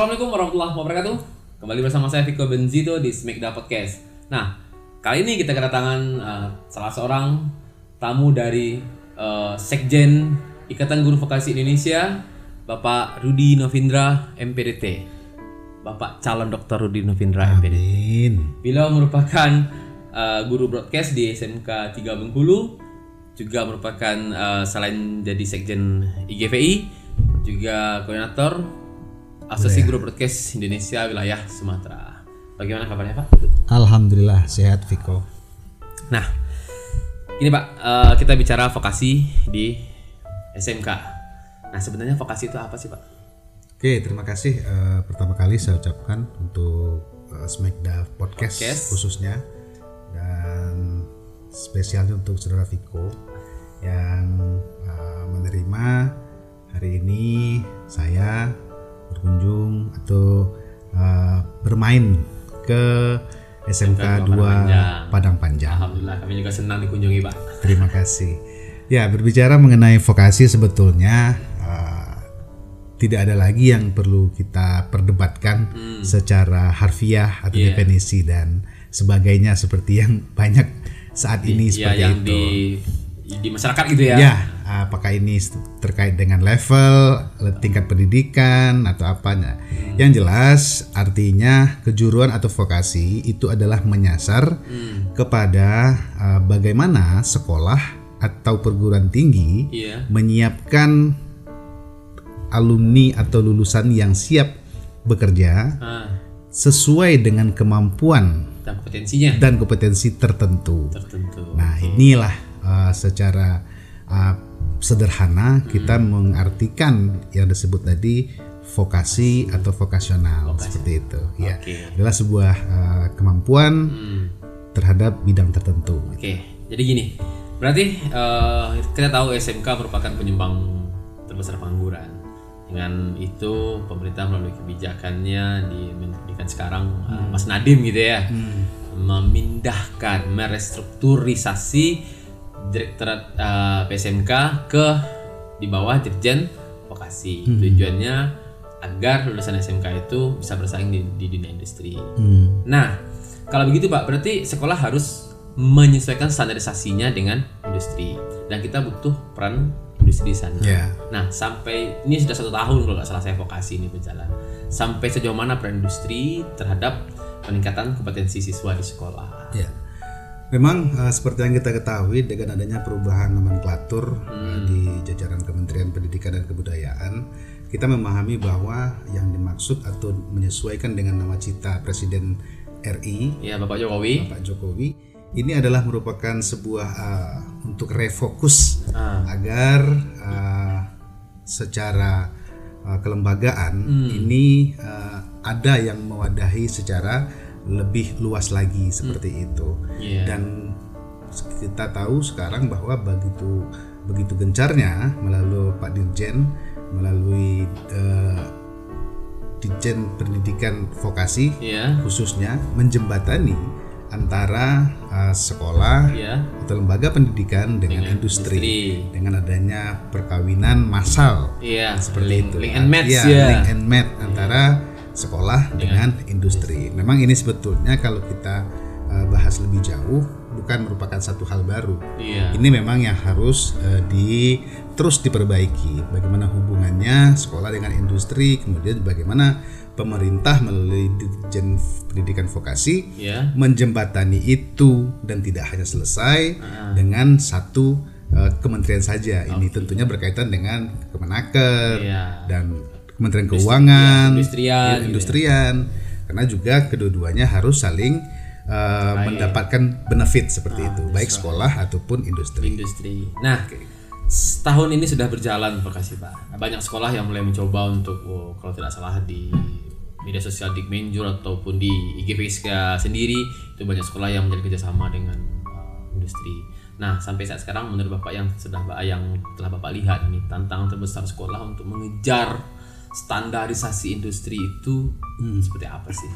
Assalamualaikum warahmatullahi wabarakatuh. Kembali bersama saya Viko Benzito di Smekda Podcast. Nah, kali ini kita kedatangan uh, salah seorang tamu dari uh, Sekjen Ikatan Guru Vokasi Indonesia, Bapak Rudi Novindra MPDT. Bapak calon Dr. Rudi Novindra MPDT. Amin. Beliau merupakan uh, guru broadcast di SMK 3 Bengkulu, juga merupakan uh, selain jadi sekjen IGVI, juga koordinator Asosiasi Guru Broadcast Indonesia Wilayah Sumatera. Bagaimana kabarnya Pak? Alhamdulillah sehat Viko. Nah, ini Pak, uh, kita bicara vokasi di SMK. Nah, sebenarnya vokasi itu apa sih Pak? Oke, terima kasih Eh, pertama kali saya ucapkan untuk uh, Smekda Podcast, Podcast. khususnya dan spesialnya untuk saudara Viko yang uh, menerima hari ini saya berkunjung atau uh, bermain ke SMK SMK 2 Padang Padang Panjang. Alhamdulillah kami juga senang dikunjungi Pak. Terima kasih. Ya, berbicara mengenai vokasi sebetulnya uh, tidak ada lagi yang perlu kita perdebatkan secara harfiah atau Iya. definisi dan sebagainya seperti yang banyak saat ini Ya, seperti yang itu. di di masyarakat gitu ya. Ya, apakah ini terkait dengan level, tingkat pendidikan atau apanya? Yang jelas artinya kejuruan atau vokasi itu adalah menyasar kepada uh, bagaimana sekolah atau perguruan tinggi Iya. menyiapkan alumni atau lulusan yang siap bekerja Ah, sesuai dengan kemampuan dan kompetensinya dan kompetensi tertentu. tertentu. Nah, inilah uh, secara uh, sederhana kita mengartikan yang disebut tadi vokasi atau vokasional seperti itu. Ya, Oke. adalah sebuah uh, kemampuan Hmm. terhadap bidang tertentu. Oke, jadi gini. Berarti eh, kita tahu SMK merupakan penyumbang terbesar pengangguran. Dengan itu pemerintah melalui kebijakannya di pendidikan sekarang eh, Mas Nadim gitu ya. Memindahkan, merestrukturisasi Direktorat eh, PSMK ke di bawah Dirjen Vokasi. Tujuannya agar lulusan SMK itu bisa bersaing di, di dunia industri. Hmm. Nah, kalau begitu Pak, berarti sekolah harus menyesuaikan standarisasinya dengan industri dan kita butuh peran industri di sana. Ya. Nah, sampai ini sudah satu tahun kalau nggak salah saya vokasi ini berjalan. Sampai sejauh mana peran industri terhadap peningkatan kompetensi siswa di sekolah? Ya. Memang uh, seperti yang kita ketahui dengan adanya perubahan nomenklatur uh, di jajaran Kementerian Pendidikan dan Kebudayaan, kita memahami bahwa yang dimaksud atau menyesuaikan dengan nawacita Presiden RI Ya, Bapak Jokowi. Pak Jokowi ini adalah merupakan sebuah uh, untuk refokus Ah, agar uh, secara uh, kelembagaan ini uh, ada yang mewadahi secara lebih luas lagi seperti itu Iya. dan kita tahu sekarang bahwa begitu begitu gencarnya melalui Pak Dirjen melalui uh, Dirjen Pendidikan Vokasi Iya. khususnya menjembatani antara uh, sekolah Iya. atau lembaga pendidikan dengan, industri. industri. dengan adanya perkawinan massal Iya, seperti link, itu link and match Iya, ya. link and match antara sekolah dengan industri memang ini sebetulnya kalau kita uh, bahas lebih jauh bukan merupakan satu hal baru Iya. ini memang yang harus uh, di terus diperbaiki bagaimana hubungannya sekolah dengan industri kemudian bagaimana pemerintah melalui Dirjen Pendidikan Vokasi Iya. menjembatani itu dan tidak hanya selesai dengan satu uh, kementerian saja. Ini tentunya berkaitan dengan Kemenaker Iya. dan Kementerian Keuangan, Industrian, ya, gitu. industrian. Karena juga kedua-duanya harus saling uh, mendapatkan benefit seperti itu, baik sekolah ataupun industri. industri. Nah, setahun ini sudah berjalan vokasi Pak. Banyak sekolah yang mulai mencoba untuk, oh, kalau tidak salah di media sosial Dikmenjur ataupun di IGPSK sendiri itu banyak sekolah yang menjadi kerjasama dengan uh, industri. Nah, sampai saat sekarang menurut Bapak yang sudah yang telah Bapak lihat ini tantangan terbesar sekolah untuk mengejar standarisasi industri itu seperti apa sih?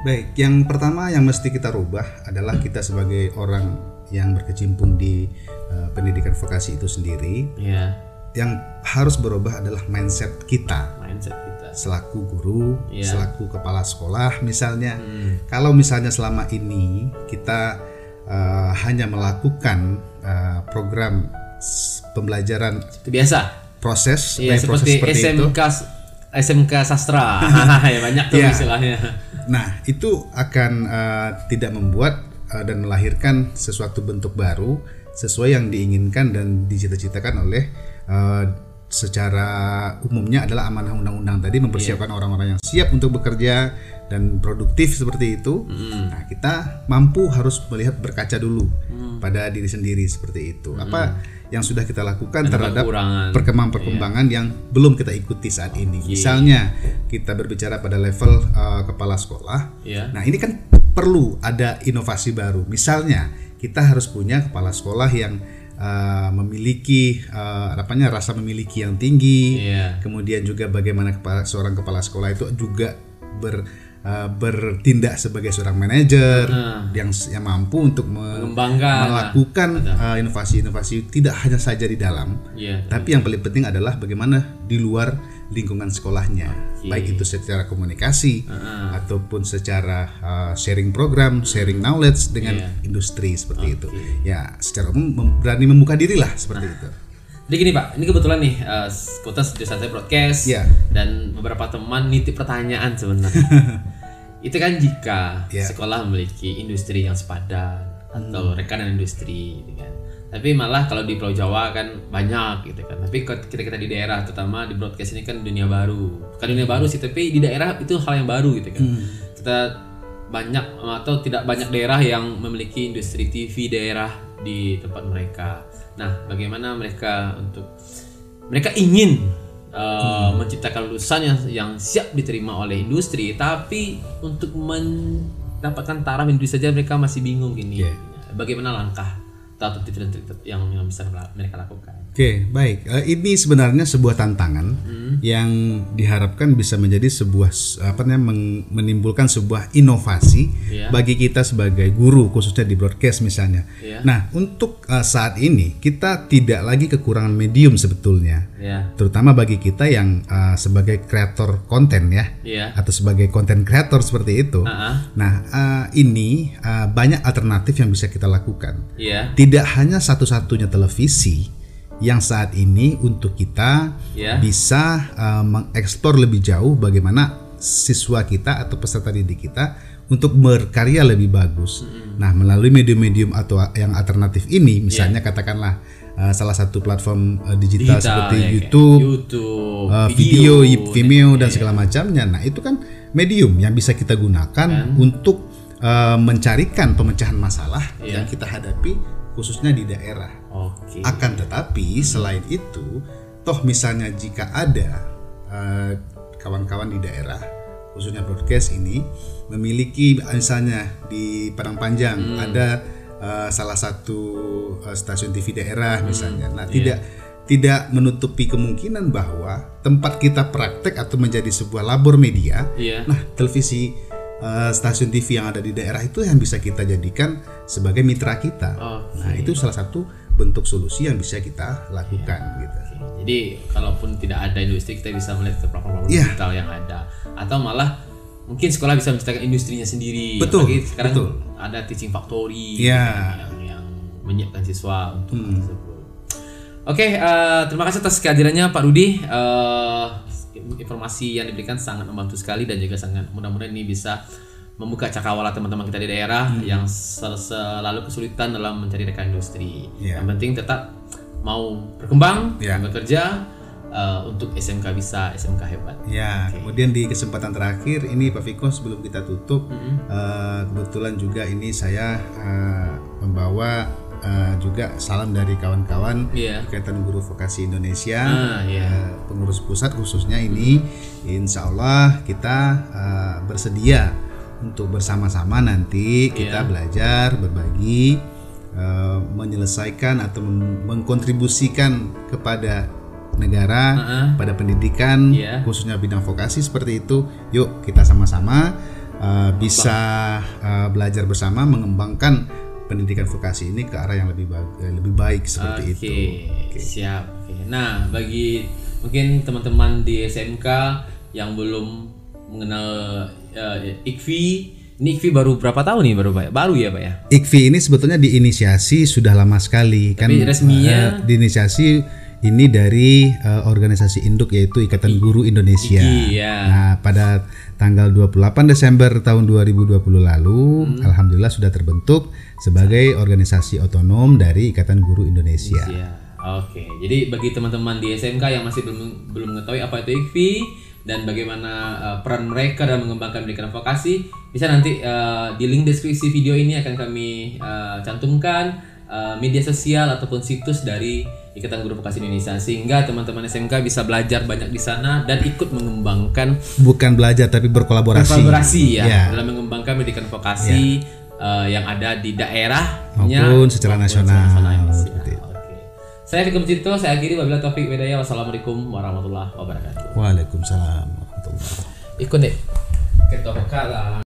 Baik, yang pertama yang mesti kita rubah adalah kita sebagai orang yang berkecimpung di uh, pendidikan vokasi itu sendiri Ya, yang harus berubah adalah mindset kita mindset kita selaku guru, Iya. selaku kepala sekolah misalnya. Hmm. Kalau misalnya selama ini kita uh, hanya melakukan uh, program pembelajaran biasa proses iya baik proses seperti, seperti itu. SMK sastra ya banyak tuh Iya. istilahnya Nah, itu akan uh, tidak membuat uh, dan melahirkan sesuatu bentuk baru sesuai yang diinginkan dan dicita-citakan oleh uh, secara umumnya adalah amanah undang-undang tadi mempersiapkan orang-orang yang siap untuk bekerja dan produktif seperti itu. Nah, kita mampu harus melihat berkaca dulu pada diri sendiri seperti itu. Apa yang sudah kita lakukan terhadap kekurangan. perkembangan-perkembangan yang belum kita ikuti saat ini. Misalnya kita berbicara pada level uh, kepala sekolah. Iya. Nah, ini kan perlu ada inovasi baru. Misalnya kita harus punya kepala sekolah yang uh, memiliki uh, apanya rasa memiliki yang tinggi. Iya. Kemudian juga bagaimana kepala seorang kepala sekolah itu juga ber uh, bertindak sebagai seorang manajer yang yang mampu untuk me- Mengembangkan. melakukan uh, inovasi-inovasi tidak hanya saja di dalam, Iya. tapi yang paling penting adalah bagaimana di luar lingkungan sekolahnya, baik itu secara komunikasi ataupun secara uh, sharing program, sharing knowledge dengan Iya. industri seperti itu. Ya, secara umum mem- berani membuka diri lah seperti itu. Jadi gini Pak, ini kebetulan nih uh, Kota Studio Santai Broadcast Iya. dan beberapa teman nitip pertanyaan sebenarnya. Itu kan jika Iya. sekolah memiliki industri yang sepadan atau rekanan industri gitu kan. Tapi malah kalau di Pulau Jawa kan banyak gitu kan. Tapi kita kita di daerah terutama di broadcast ini kan dunia baru. Bukan dunia baru sih, tapi di daerah itu hal yang baru gitu kan. Kita banyak atau tidak banyak daerah yang memiliki industri TV daerah di tempat mereka. Nah, bagaimana mereka untuk mereka ingin uh, menciptakan lulusan yang yang siap diterima oleh industri, tapi untuk mendapatkan taraf industri saja mereka masih bingung ini. Bagaimana langkah atau tips dan trik yang, yang bisa mereka lakukan? Oke, baik. Eh, ini sebenarnya sebuah tantangan yang diharapkan bisa menjadi sebuah apa namanya menimbulkan sebuah inovasi Iya. bagi kita sebagai guru khususnya di broadcast misalnya. Iya. Nah, untuk eh, saat ini kita tidak lagi kekurangan medium sebetulnya. Ya, Terutama bagi kita yang eh, sebagai kreator konten ya iya. atau sebagai konten kreator seperti itu. Ah, Nah, eh, ini eh, banyak alternatif yang bisa kita lakukan iya, tidak hanya satu-satunya televisi yang saat ini untuk kita Ya. bisa uh, mengeksplor lebih jauh bagaimana siswa kita atau peserta didik kita untuk berkarya lebih bagus. Nah, melalui medium-medium atau yang alternatif ini, misalnya katakanlah uh, salah satu platform uh, digital, Digital, seperti ya, YouTube, YouTube, uh, video, Vimeo dan segala macamnya. Nah, itu kan medium yang bisa kita gunakan untuk uh, mencarikan pemecahan masalah yang kita hadapi khususnya di daerah. Oke. Akan tetapi selain itu, toh misalnya jika ada uh, kawan-kawan di daerah khususnya broadcast ini memiliki misalnya di Padang Panjang ada uh, salah satu uh, stasiun TV daerah misalnya. Nah, tidak tidak menutupi kemungkinan bahwa tempat kita praktek atau menjadi sebuah labor media Iya. Nah, televisi eh, stasiun TV yang ada di daerah itu yang bisa kita jadikan sebagai mitra kita. Oke. Nah, itu salah satu bentuk solusi yang bisa kita lakukan gitu. Oke, Jadi kalaupun tidak ada industri kita bisa melihat ke platform-platform Iya. digital yang ada atau malah mungkin sekolah bisa menciptakan industrinya sendiri. Betul, Apalagi sekarang betul. ada teaching factory Iya. yang yang menyiapkan siswa untuk Hmm. tersebut. Oke, eh, terima kasih atas kehadirannya Pak Rudi. Eh, informasi yang diberikan sangat membantu sekali dan juga sangat mudah-mudahan ini bisa membuka cakrawala teman-teman kita di daerah Hmm. yang sel- selalu kesulitan dalam mencari rekan industri. Iya. Yang penting tetap mau berkembang, Iya. bekerja eh, untuk SMK bisa, SMK hebat. Ya, kemudian di kesempatan terakhir ini Pak Viko sebelum kita tutup eh, kebetulan juga ini saya eh, membawa eh, juga salam dari kawan-kawan Iya. Ikatan Guru Vokasi Indonesia. Ah, iya. eh, pengurus pusat khususnya ini insya Allah kita eh, bersedia untuk bersama-sama nanti kita Iya. belajar berbagi eh, menyelesaikan atau mengkontribusikan kepada negara Ah, pada pendidikan Iya. khususnya bidang vokasi seperti itu yuk kita sama-sama eh, bisa eh, belajar bersama mengembangkan pendidikan vokasi ini ke arah yang lebih ba- eh, lebih baik seperti Oke, itu siap. Oke. Nah, bagi mungkin teman-teman di SMK yang belum mengenal eh, IKFI ini IKFI baru berapa tahun nih baru Pak? Baru ya Pak ya? IKFI ini sebetulnya diinisiasi sudah lama sekali kan Tapi resminya- eh, diinisiasi ini dari eh, organisasi induk yaitu Ikatan Guru Indonesia. Iya. Nah, pada tanggal 28 Desember tahun 2020 lalu Hmm. alhamdulillah sudah terbentuk sebagai organisasi otonom dari Ikatan Guru Indonesia. Iya. Oke. Jadi bagi teman-teman di SMK yang masih belum belum mengetahui apa itu IKFI dan bagaimana uh, peran mereka dalam mengembangkan pendidikan vokasi, bisa nanti uh, di link deskripsi video ini akan kami uh, cantumkan uh, media sosial ataupun situs dari Ikatan Guru Vokasi Indonesia sehingga teman-teman SMK bisa belajar banyak di sana dan ikut mengembangkan Bukan belajar tapi berkolaborasi. kolaborasi ya Iya. dalam mengembangkan pendidikan vokasi uh, yang ada di daerahnya Maupun secara nasional. Indonesia. Seperti itu. Oke. Saya Cito, saya akhiri wabillahi taufik hidayah. Wassalamualaikum warahmatullahi wabarakatuh. Waalaikumsalam warahmatullahi Ikut deh. Kita